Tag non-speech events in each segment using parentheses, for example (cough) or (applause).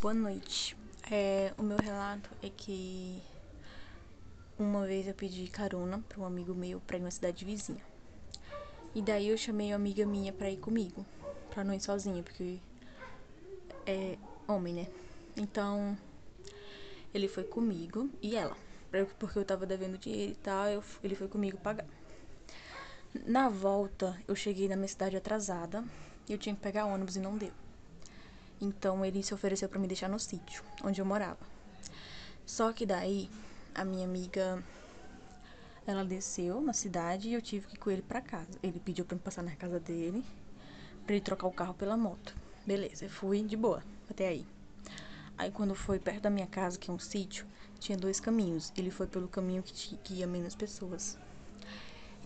Boa noite. É, o meu relato é que uma vez eu pedi carona para um amigo meu para ir numa cidade vizinha. E daí eu chamei uma amiga minha para ir comigo, para não ir sozinha, porque é homem, né? Então ele foi comigo e ela, porque eu tava devendo dinheiro e tal, eu, ele foi comigo pagar. Na volta, eu cheguei na minha cidade atrasada e eu tinha que pegar ônibus e não deu. Então ele se ofereceu para me deixar no sítio onde eu morava. Só que daí a minha amiga ela desceu na cidade e eu tive que ir com ele para casa. Ele pediu para me passar na casa dele para ele trocar o carro pela moto. Beleza, eu fui de boa até aí. Aí quando foi perto da minha casa, que é um sítio, tinha dois caminhos. Ele foi pelo caminho que, que ia menos pessoas.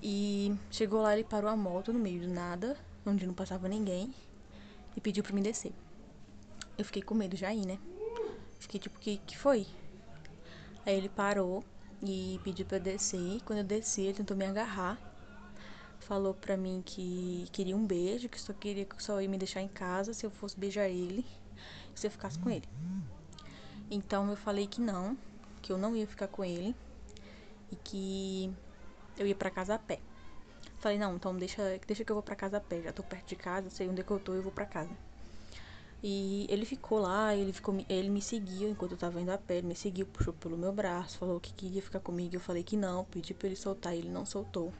E chegou lá, ele parou a moto no meio do nada, onde não passava ninguém, e pediu para me descer. Eu fiquei com medo já aí, né? Fiquei tipo, que, que foi? Aí ele parou e pediu pra eu descer. Quando eu desci, ele tentou me agarrar. Falou pra mim que queria um beijo, que só queria que só ia me deixar em casa se eu fosse beijar ele, se eu ficasse com ele. Então eu falei que não, que eu não ia ficar com ele e que eu ia para casa a pé. Falei, não, então deixa, deixa que eu vou para casa a pé, já tô perto de casa, sei onde é que eu tô, eu vou para casa. E ele ficou lá, ele ficou, ele me seguiu enquanto eu tava indo a pé, ele me seguiu, puxou pelo meu braço, falou que queria ficar comigo, eu falei que não, pedi para ele soltar, ele não soltou.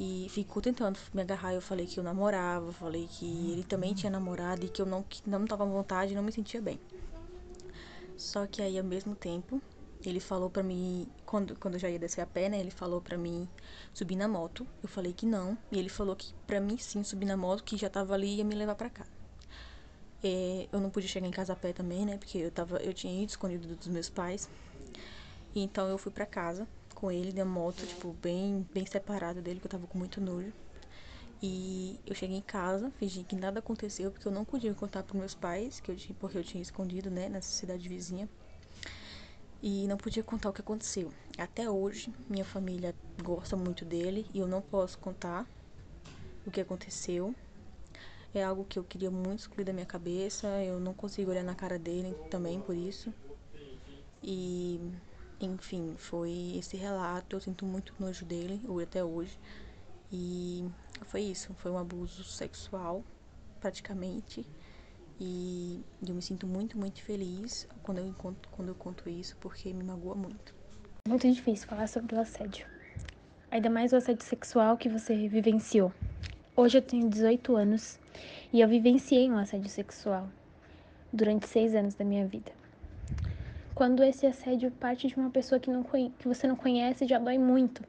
E ficou tentando me agarrar, eu falei que eu namorava, falei que ele também tinha namorado e que eu não, que não tava à vontade, não me sentia bem. Só que aí ao mesmo tempo, ele falou pra mim, quando, quando eu já ia descer a pé, né? Ele falou pra mim subir na moto. Eu falei que não. E ele falou que pra mim sim subir na moto, que já tava ali e ia me levar pra cá. É, eu não podia chegar em casa a pé também, né? Porque eu, tava, eu tinha ido escondido dos meus pais. Então eu fui pra casa com ele de moto, tipo, bem, bem separado dele, que eu tava com muito nojo. E eu cheguei em casa, fingi que nada aconteceu, porque eu não podia contar pros meus pais, que eu tinha, porque eu tinha escondido, né, nessa cidade vizinha. E não podia contar o que aconteceu. Até hoje, minha família gosta muito dele e eu não posso contar o que aconteceu é algo que eu queria muito excluir da minha cabeça. Eu não consigo olhar na cara dele também por isso. E, enfim, foi esse relato. Eu sinto muito nojo dele, até hoje. E foi isso. Foi um abuso sexual, praticamente. E eu me sinto muito, muito feliz quando eu, encontro, quando eu conto isso, porque me magoa muito. Muito difícil falar sobre o assédio. Ainda mais o assédio sexual que você vivenciou. Hoje eu tenho 18 anos e eu vivenciei um assédio sexual durante seis anos da minha vida. Quando esse assédio parte de uma pessoa que, não que você não conhece, já dói muito.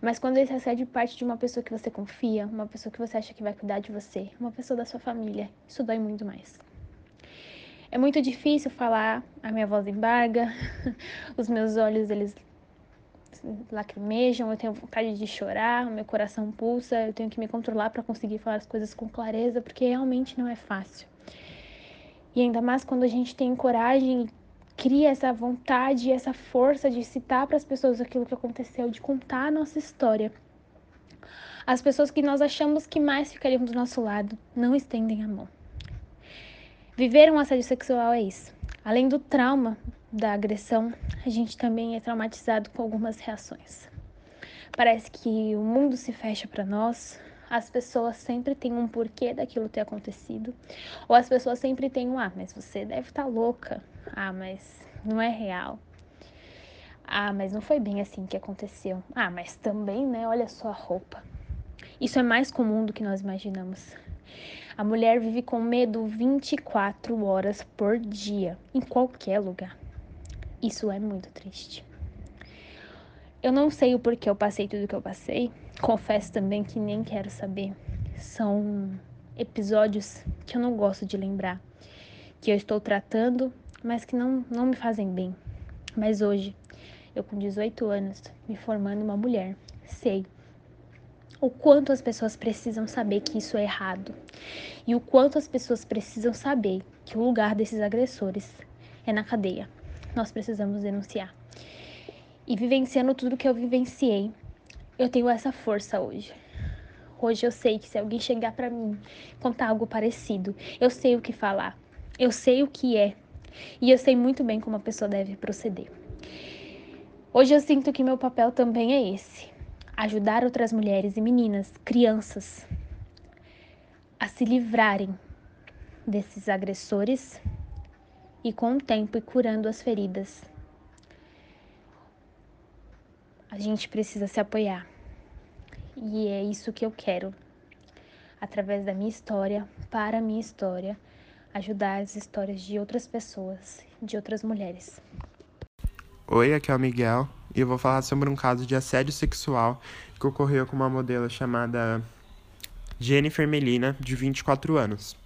Mas quando esse assédio parte de uma pessoa que você confia, uma pessoa que você acha que vai cuidar de você, uma pessoa da sua família, isso dói muito mais. É muito difícil falar, a minha voz embarga, (laughs) os meus olhos eles lacrimejam, eu tenho vontade de chorar, meu coração pulsa, eu tenho que me controlar para conseguir falar as coisas com clareza, porque realmente não é fácil. E ainda mais quando a gente tem coragem e cria essa vontade, essa força de citar para as pessoas aquilo que aconteceu, de contar a nossa história. As pessoas que nós achamos que mais ficariam do nosso lado não estendem a mão. Viver um assédio sexual é isso. Além do trauma da agressão, a gente também é traumatizado com algumas reações. Parece que o mundo se fecha para nós, as pessoas sempre têm um porquê daquilo ter acontecido, ou as pessoas sempre têm um, ah, mas você deve estar tá louca, ah, mas não é real. Ah, mas não foi bem assim que aconteceu. Ah, mas também, né? Olha só a roupa. Isso é mais comum do que nós imaginamos. A mulher vive com medo 24 horas por dia, em qualquer lugar. Isso é muito triste. Eu não sei o porquê eu passei tudo que eu passei. Confesso também que nem quero saber. São episódios que eu não gosto de lembrar, que eu estou tratando, mas que não, não me fazem bem. Mas hoje, eu com 18 anos, me formando uma mulher, sei o quanto as pessoas precisam saber que isso é errado e o quanto as pessoas precisam saber que o lugar desses agressores é na cadeia nós precisamos denunciar. E vivenciando tudo que eu vivenciei, eu tenho essa força hoje. Hoje eu sei que se alguém chegar para mim contar algo parecido, eu sei o que falar. Eu sei o que é e eu sei muito bem como a pessoa deve proceder. Hoje eu sinto que meu papel também é esse: ajudar outras mulheres e meninas, crianças, a se livrarem desses agressores e com o tempo e curando as feridas. A gente precisa se apoiar. E é isso que eu quero. Através da minha história, para a minha história, ajudar as histórias de outras pessoas, de outras mulheres. Oi, aqui é o Miguel e eu vou falar sobre um caso de assédio sexual que ocorreu com uma modelo chamada Jennifer Melina, de 24 anos.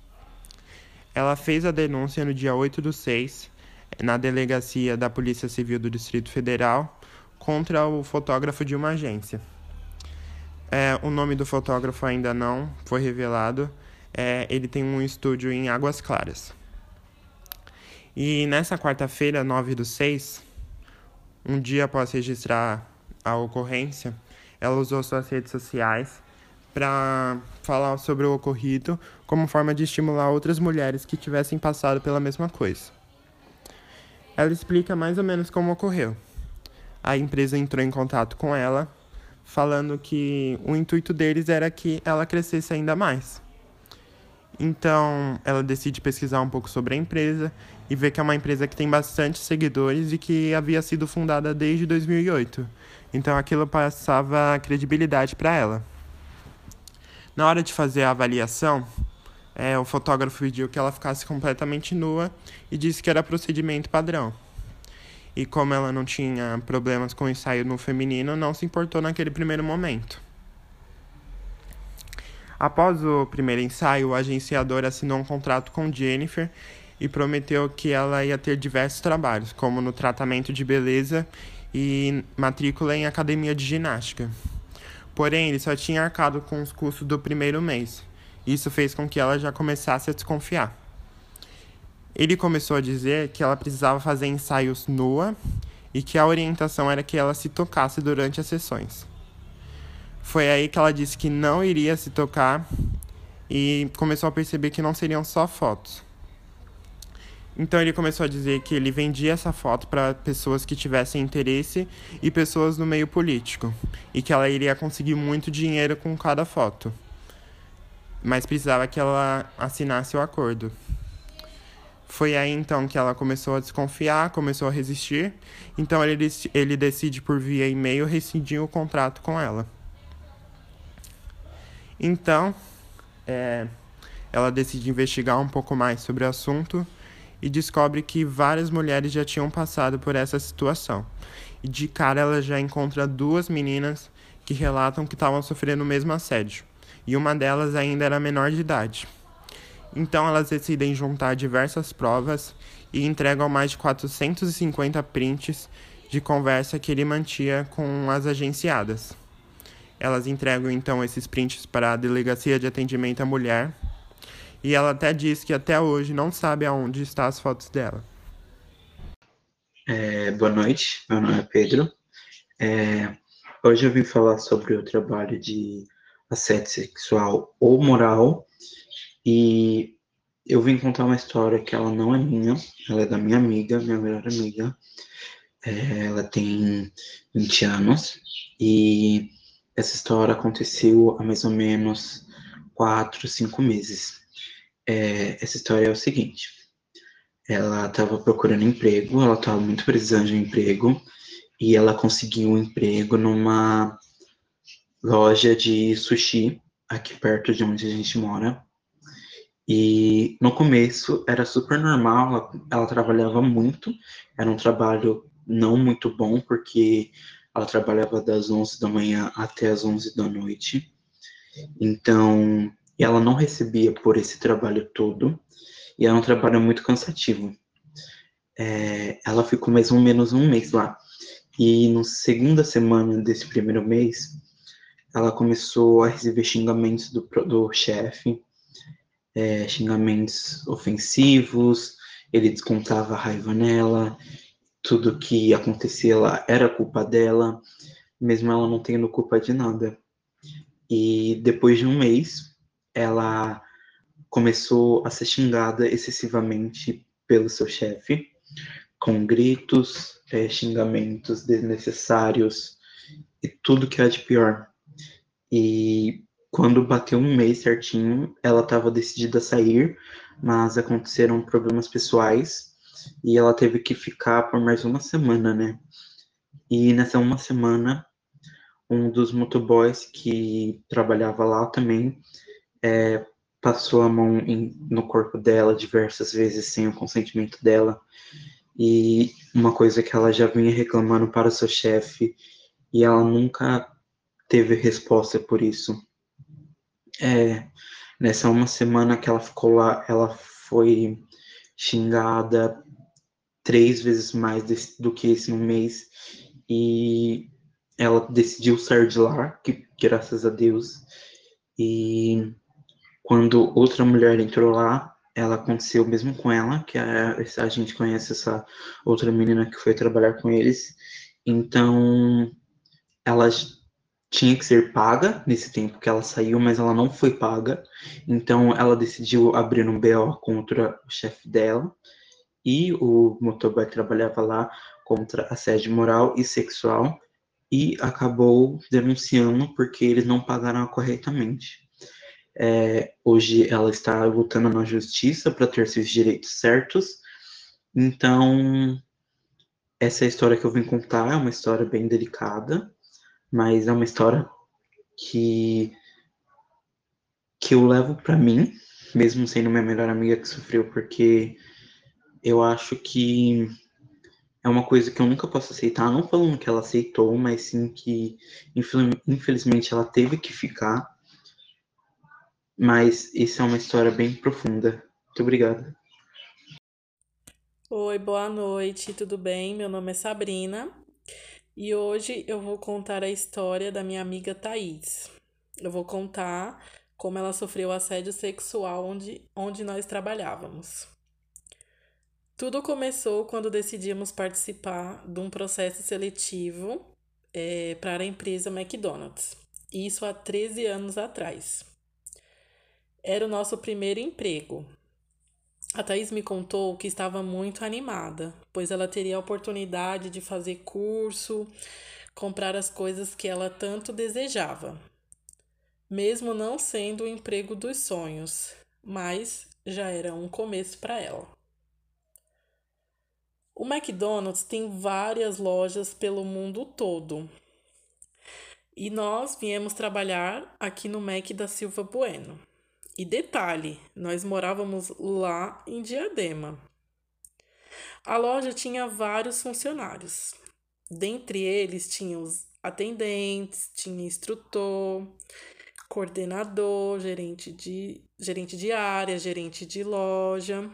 Ela fez a denúncia no dia 8 do 6, na delegacia da Polícia Civil do Distrito Federal, contra o fotógrafo de uma agência. É, o nome do fotógrafo ainda não foi revelado. É, ele tem um estúdio em Águas Claras. E nessa quarta-feira, 9 do 6, um dia após registrar a ocorrência, ela usou suas redes sociais para falar sobre o ocorrido como forma de estimular outras mulheres que tivessem passado pela mesma coisa. Ela explica mais ou menos como ocorreu. A empresa entrou em contato com ela, falando que o intuito deles era que ela crescesse ainda mais. Então, ela decide pesquisar um pouco sobre a empresa e vê que é uma empresa que tem bastante seguidores e que havia sido fundada desde 2008. Então, aquilo passava credibilidade para ela. Na hora de fazer a avaliação, é, o fotógrafo pediu que ela ficasse completamente nua e disse que era procedimento padrão. E como ela não tinha problemas com o ensaio no feminino, não se importou naquele primeiro momento. Após o primeiro ensaio, o agenciador assinou um contrato com Jennifer e prometeu que ela ia ter diversos trabalhos, como no tratamento de beleza e matrícula em academia de ginástica. Porém, ele só tinha arcado com os custos do primeiro mês. Isso fez com que ela já começasse a desconfiar. Ele começou a dizer que ela precisava fazer ensaios nua e que a orientação era que ela se tocasse durante as sessões. Foi aí que ela disse que não iria se tocar e começou a perceber que não seriam só fotos. Então ele começou a dizer que ele vendia essa foto para pessoas que tivessem interesse e pessoas no meio político, e que ela iria conseguir muito dinheiro com cada foto. Mas precisava que ela assinasse o acordo. Foi aí então que ela começou a desconfiar, começou a resistir. Então ele, ele decide por via e-mail rescindir o contrato com ela. Então, é, ela decide investigar um pouco mais sobre o assunto e descobre que várias mulheres já tinham passado por essa situação. E de cara ela já encontra duas meninas que relatam que estavam sofrendo o mesmo assédio, e uma delas ainda era menor de idade. Então elas decidem juntar diversas provas e entregam mais de 450 prints de conversa que ele mantinha com as agenciadas. Elas entregam então esses prints para a Delegacia de Atendimento à Mulher e ela até diz que até hoje não sabe aonde estão as fotos dela. É, boa noite, meu nome é Pedro. É, hoje eu vim falar sobre o trabalho de assédio sexual ou moral e eu vim contar uma história que ela não é minha, ela é da minha amiga, minha melhor amiga. É, ela tem 20 anos e essa história aconteceu há mais ou menos 4, 5 meses. É, essa história é o seguinte: ela estava procurando emprego, ela estava muito precisando de um emprego e ela conseguiu um emprego numa loja de sushi aqui perto de onde a gente mora. E no começo era super normal, ela, ela trabalhava muito, era um trabalho não muito bom, porque ela trabalhava das 11 da manhã até as 11 da noite. Então, ela não recebia por esse trabalho todo, e era um trabalho muito cansativo. É, ela ficou mais ou menos um mês lá. E na segunda semana desse primeiro mês, ela começou a receber xingamentos do, do chefe, é, xingamentos ofensivos, ele descontava a raiva nela, tudo que acontecia lá era culpa dela, mesmo ela não tendo culpa de nada. E depois de um mês, ela começou a ser xingada excessivamente pelo seu chefe, com gritos, é, xingamentos desnecessários e tudo que é de pior. E quando bateu um mês certinho, ela estava decidida a sair, mas aconteceram problemas pessoais e ela teve que ficar por mais uma semana, né? E nessa uma semana, um dos motoboys que trabalhava lá também é, passou a mão em, no corpo dela diversas vezes sem o consentimento dela. E uma coisa que ela já vinha reclamando para seu chefe e ela nunca teve resposta por isso. É, nessa uma semana que ela ficou lá, ela foi xingada três vezes mais do que esse no mês e ela decidiu sair de lá, que graças a Deus. E quando outra mulher entrou lá, ela aconteceu mesmo com ela, que a, a gente conhece essa outra menina que foi trabalhar com eles. Então, ela tinha que ser paga nesse tempo que ela saiu, mas ela não foi paga. Então ela decidiu abrir um BO contra o chefe dela e o motoboy trabalhava lá contra assédio moral e sexual e acabou denunciando porque eles não pagaram corretamente. É, hoje ela está lutando na justiça para ter seus direitos certos. Então, essa é a história que eu vim contar, é uma história bem delicada mas é uma história que que eu levo para mim, mesmo sendo minha melhor amiga que sofreu, porque eu acho que é uma coisa que eu nunca posso aceitar, não falando que ela aceitou, mas sim que infelizmente ela teve que ficar. Mas isso é uma história bem profunda. Muito obrigada. Oi, boa noite, tudo bem? Meu nome é Sabrina e hoje eu vou contar a história da minha amiga Thaís. Eu vou contar como ela sofreu assédio sexual onde, onde nós trabalhávamos. Tudo começou quando decidimos participar de um processo seletivo é, para a empresa McDonald's. Isso há 13 anos atrás. Era o nosso primeiro emprego, a Thaís me contou que estava muito animada, pois ela teria a oportunidade de fazer curso, comprar as coisas que ela tanto desejava. Mesmo não sendo o emprego dos sonhos, mas já era um começo para ela. O McDonald's tem várias lojas pelo mundo todo. E nós viemos trabalhar aqui no Mac da Silva Bueno. E detalhe, nós morávamos lá em Diadema. A loja tinha vários funcionários. Dentre eles tinha os atendentes, tinha instrutor, coordenador, gerente de, gerente de área, gerente de loja.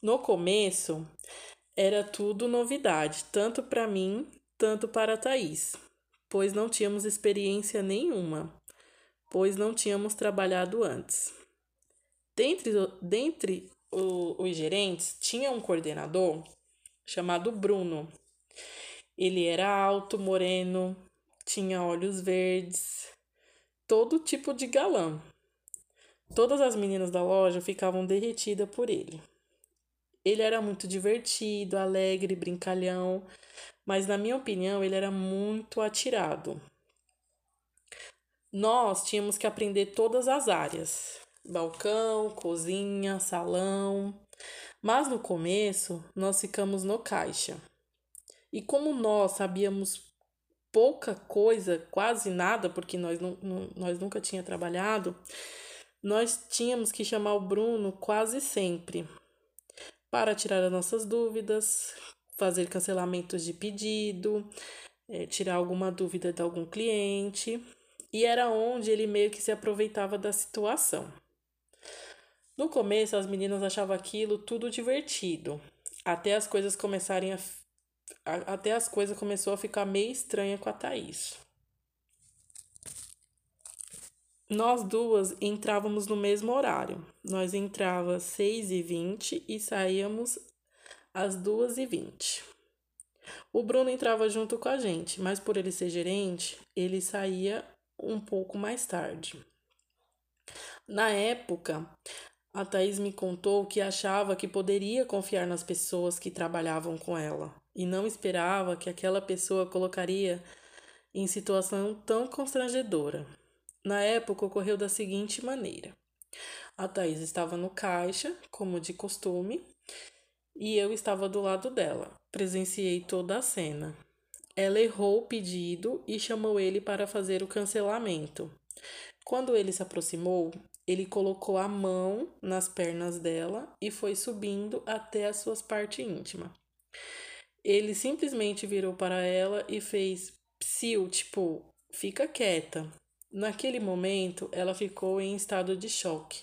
No começo, era tudo novidade, tanto para mim, tanto para a Thaís, pois não tínhamos experiência nenhuma pois não tínhamos trabalhado antes. Dentre, dentre o, os gerentes, tinha um coordenador chamado Bruno. Ele era alto, moreno, tinha olhos verdes, todo tipo de galã. Todas as meninas da loja ficavam derretidas por ele. Ele era muito divertido, alegre, brincalhão, mas na minha opinião ele era muito atirado. Nós tínhamos que aprender todas as áreas: balcão, cozinha, salão. Mas no começo, nós ficamos no caixa. E como nós sabíamos pouca coisa, quase nada, porque nós, não, nós nunca tinha trabalhado, nós tínhamos que chamar o Bruno quase sempre para tirar as nossas dúvidas, fazer cancelamentos de pedido, é, tirar alguma dúvida de algum cliente e era onde ele meio que se aproveitava da situação. No começo, as meninas achavam aquilo tudo divertido, até as coisas começarem a, a até as coisas começou a ficar meio estranha com a Thaís. Nós duas entrávamos no mesmo horário. Nós entrava às 6h20 e saíamos às 2h20. O Bruno entrava junto com a gente, mas por ele ser gerente, ele saía um pouco mais tarde. Na época, a Thaís me contou que achava que poderia confiar nas pessoas que trabalhavam com ela e não esperava que aquela pessoa colocaria em situação tão constrangedora. Na época, ocorreu da seguinte maneira: a Thaís estava no caixa, como de costume, e eu estava do lado dela. Presenciei toda a cena. Ela errou o pedido e chamou ele para fazer o cancelamento. Quando ele se aproximou, ele colocou a mão nas pernas dela e foi subindo até as suas partes íntimas. Ele simplesmente virou para ela e fez psiu, tipo, fica quieta. Naquele momento, ela ficou em estado de choque,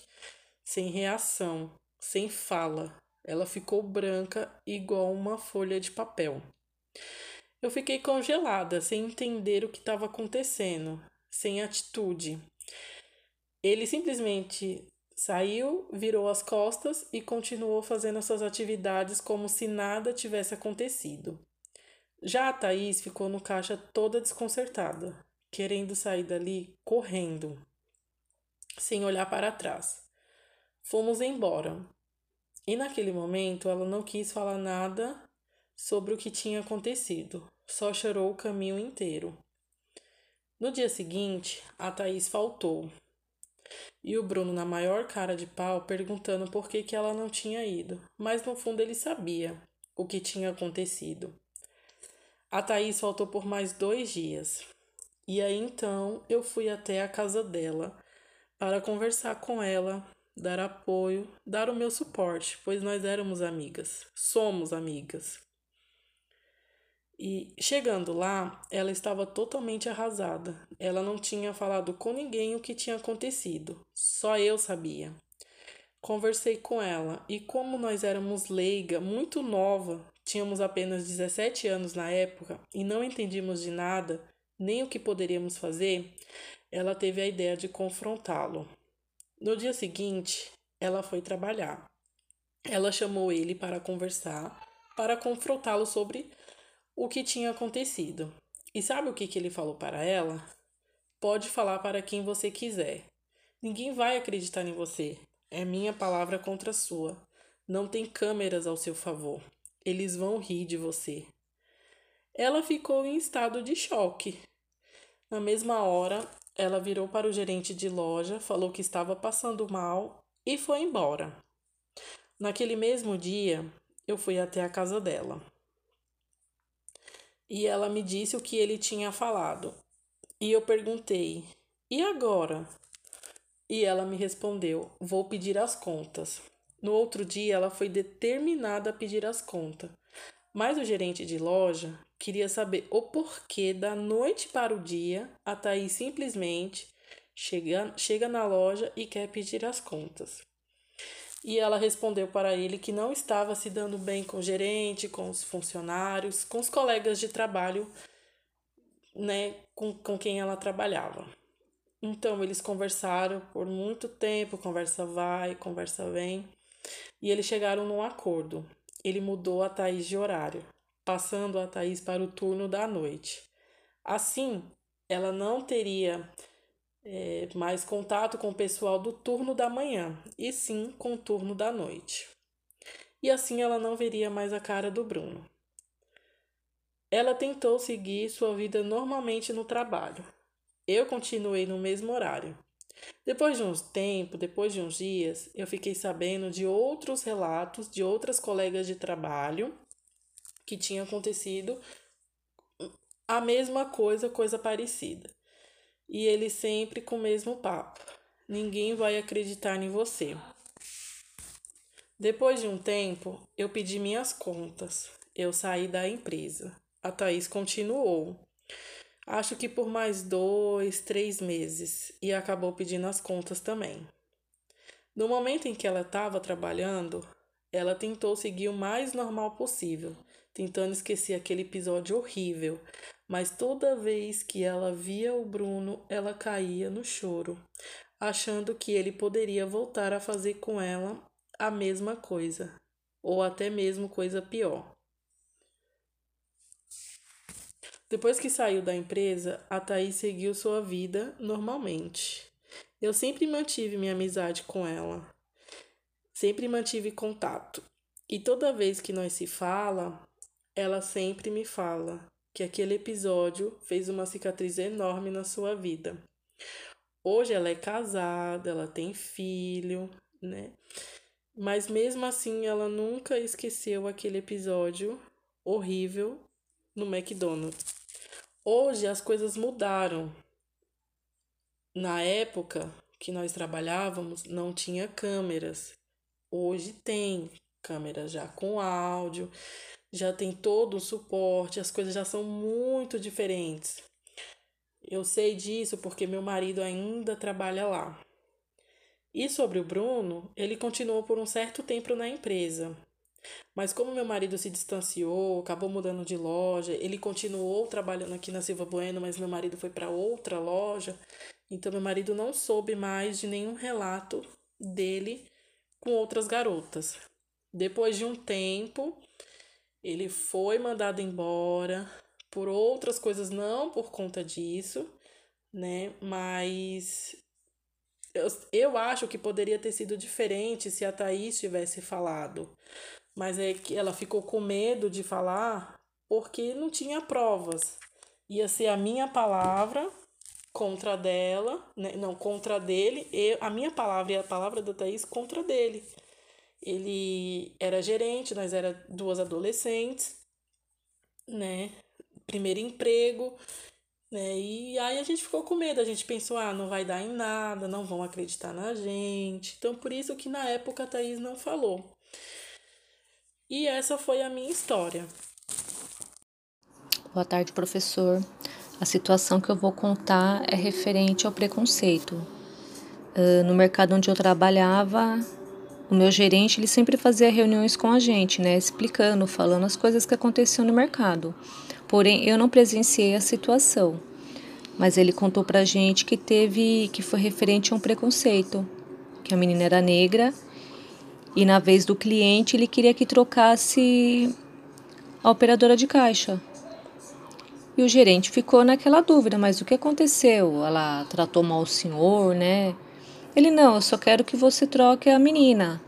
sem reação, sem fala. Ela ficou branca, igual uma folha de papel. Eu fiquei congelada, sem entender o que estava acontecendo, sem atitude. Ele simplesmente saiu, virou as costas e continuou fazendo suas atividades como se nada tivesse acontecido. Já a Thaís ficou no caixa toda desconcertada, querendo sair dali correndo, sem olhar para trás. Fomos embora. E naquele momento ela não quis falar nada sobre o que tinha acontecido, só chorou o caminho inteiro. No dia seguinte, a Thaís faltou. E o Bruno, na maior cara de pau, perguntando por que, que ela não tinha ido. Mas no fundo ele sabia o que tinha acontecido. A Thaís faltou por mais dois dias. E aí então eu fui até a casa dela para conversar com ela, dar apoio, dar o meu suporte, pois nós éramos amigas, somos amigas. E chegando lá, ela estava totalmente arrasada. Ela não tinha falado com ninguém o que tinha acontecido, só eu sabia. Conversei com ela e, como nós éramos leiga, muito nova, tínhamos apenas 17 anos na época e não entendíamos de nada, nem o que poderíamos fazer, ela teve a ideia de confrontá-lo. No dia seguinte, ela foi trabalhar. Ela chamou ele para conversar, para confrontá-lo sobre o que tinha acontecido. E sabe o que, que ele falou para ela? Pode falar para quem você quiser. Ninguém vai acreditar em você. É minha palavra contra a sua. Não tem câmeras ao seu favor. Eles vão rir de você. Ela ficou em estado de choque. Na mesma hora, ela virou para o gerente de loja, falou que estava passando mal e foi embora. Naquele mesmo dia, eu fui até a casa dela e ela me disse o que ele tinha falado. E eu perguntei: E agora? E ela me respondeu: Vou pedir as contas. No outro dia, ela foi determinada a pedir as contas. Mas o gerente de loja queria saber o porquê da noite para o dia a Thaís simplesmente chega, chega na loja e quer pedir as contas. E ela respondeu para ele que não estava se dando bem com o gerente, com os funcionários, com os colegas de trabalho, né, com, com quem ela trabalhava. Então eles conversaram por muito tempo, conversa vai, conversa vem, e eles chegaram num acordo. Ele mudou a Thaís de horário, passando a Thaís para o turno da noite. Assim, ela não teria é, mais contato com o pessoal do turno da manhã, e sim com o turno da noite. E assim ela não veria mais a cara do Bruno. Ela tentou seguir sua vida normalmente no trabalho. Eu continuei no mesmo horário. Depois de uns tempo, depois de uns dias, eu fiquei sabendo de outros relatos de outras colegas de trabalho que tinha acontecido a mesma coisa, coisa parecida e ele sempre com o mesmo papo. Ninguém vai acreditar em você. Depois de um tempo, eu pedi minhas contas. Eu saí da empresa. A Thaís continuou. Acho que por mais dois, três meses. E acabou pedindo as contas também. No momento em que ela estava trabalhando, ela tentou seguir o mais normal possível, tentando esquecer aquele episódio horrível, mas toda vez que ela via o Bruno, ela caía no choro, achando que ele poderia voltar a fazer com ela a mesma coisa, ou até mesmo coisa pior. Depois que saiu da empresa, a Thaís seguiu sua vida normalmente. Eu sempre mantive minha amizade com ela. Sempre mantive contato. E toda vez que nós se fala, ela sempre me fala que aquele episódio fez uma cicatriz enorme na sua vida. Hoje ela é casada, ela tem filho, né? Mas mesmo assim ela nunca esqueceu aquele episódio horrível no McDonald's. Hoje as coisas mudaram. Na época que nós trabalhávamos, não tinha câmeras. Hoje tem câmeras já com áudio, já tem todo o suporte, as coisas já são muito diferentes. Eu sei disso porque meu marido ainda trabalha lá. E sobre o Bruno, ele continuou por um certo tempo na empresa. Mas como meu marido se distanciou, acabou mudando de loja, ele continuou trabalhando aqui na Silva Bueno, mas meu marido foi para outra loja. Então meu marido não soube mais de nenhum relato dele com outras garotas. Depois de um tempo, ele foi mandado embora por outras coisas, não por conta disso, né? Mas eu, eu acho que poderia ter sido diferente se a Thaís tivesse falado. Mas é que ela ficou com medo de falar porque não tinha provas. Ia ser a minha palavra contra dela, né? não, contra dele, e a minha palavra e a palavra da Thaís contra dele. Ele era gerente, nós era duas adolescentes, né? Primeiro emprego, né? E aí a gente ficou com medo, a gente pensou, ah, não vai dar em nada, não vão acreditar na gente. Então por isso que na época a Thaís não falou. E essa foi a minha história. Boa tarde, professor. A situação que eu vou contar é referente ao preconceito. Uh, no mercado onde eu trabalhava, o meu gerente ele sempre fazia reuniões com a gente, né, explicando, falando as coisas que aconteciam no mercado. Porém, eu não presenciei a situação, mas ele contou pra gente que teve, que foi referente a um preconceito, que a menina era negra e na vez do cliente ele queria que trocasse a operadora de caixa. E o gerente ficou naquela dúvida, mas o que aconteceu? Ela tratou mal o senhor, né? Ele, não, eu só quero que você troque a menina.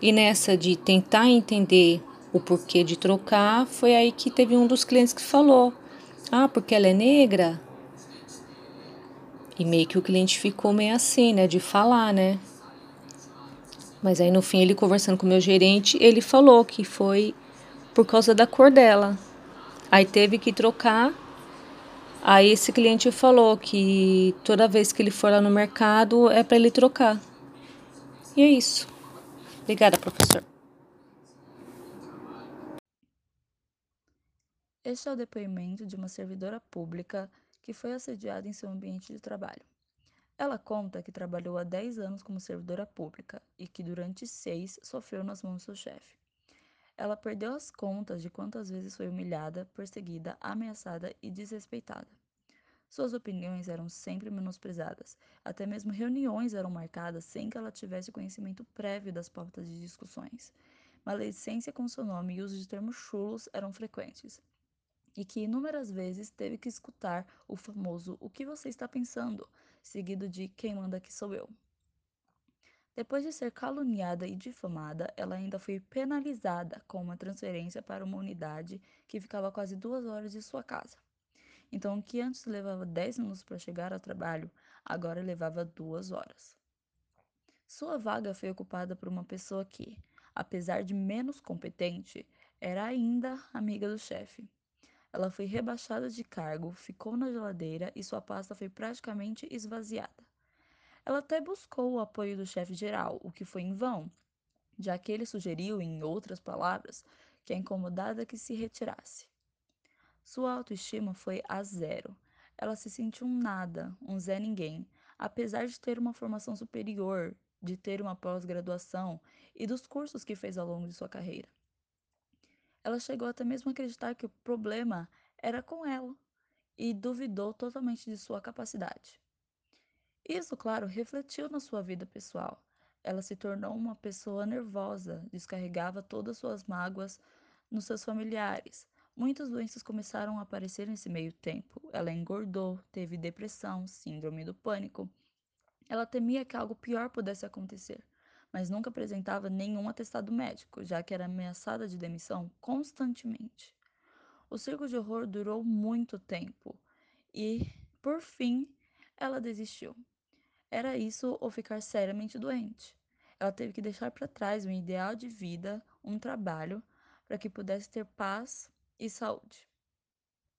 E nessa de tentar entender o porquê de trocar, foi aí que teve um dos clientes que falou: Ah, porque ela é negra? E meio que o cliente ficou meio assim, né? De falar, né? Mas aí no fim, ele conversando com o meu gerente, ele falou que foi por causa da cor dela. Aí teve que trocar Aí esse cliente falou que toda vez que ele for lá no mercado é para ele trocar. E é isso. Obrigada, professor. Este é o depoimento de uma servidora pública que foi assediada em seu ambiente de trabalho. Ela conta que trabalhou há 10 anos como servidora pública e que durante seis sofreu nas mãos do seu chefe. Ela perdeu as contas de quantas vezes foi humilhada, perseguida, ameaçada e desrespeitada. Suas opiniões eram sempre menosprezadas, até mesmo reuniões eram marcadas sem que ela tivesse conhecimento prévio das pautas de discussões. Maledicência com seu nome e uso de termos chulos eram frequentes, e que inúmeras vezes teve que escutar o famoso O que você está pensando, seguido de Quem manda aqui sou eu. Depois de ser caluniada e difamada, ela ainda foi penalizada com uma transferência para uma unidade que ficava quase duas horas de sua casa. Então, o que antes levava 10 minutos para chegar ao trabalho, agora levava duas horas. Sua vaga foi ocupada por uma pessoa que, apesar de menos competente, era ainda amiga do chefe. Ela foi rebaixada de cargo, ficou na geladeira e sua pasta foi praticamente esvaziada. Ela até buscou o apoio do chefe geral, o que foi em vão, já que ele sugeriu, em outras palavras, que a incomodada que se retirasse. Sua autoestima foi a zero. Ela se sentiu um nada, um Zé Ninguém, apesar de ter uma formação superior, de ter uma pós-graduação e dos cursos que fez ao longo de sua carreira. Ela chegou até mesmo a acreditar que o problema era com ela e duvidou totalmente de sua capacidade. Isso, claro, refletiu na sua vida pessoal. Ela se tornou uma pessoa nervosa, descarregava todas suas mágoas nos seus familiares. Muitas doenças começaram a aparecer nesse meio tempo. Ela engordou, teve depressão, síndrome do pânico. Ela temia que algo pior pudesse acontecer, mas nunca apresentava nenhum atestado médico, já que era ameaçada de demissão constantemente. O circo de horror durou muito tempo e, por fim, ela desistiu. Era isso ou ficar seriamente doente. Ela teve que deixar para trás um ideal de vida, um trabalho, para que pudesse ter paz e saúde.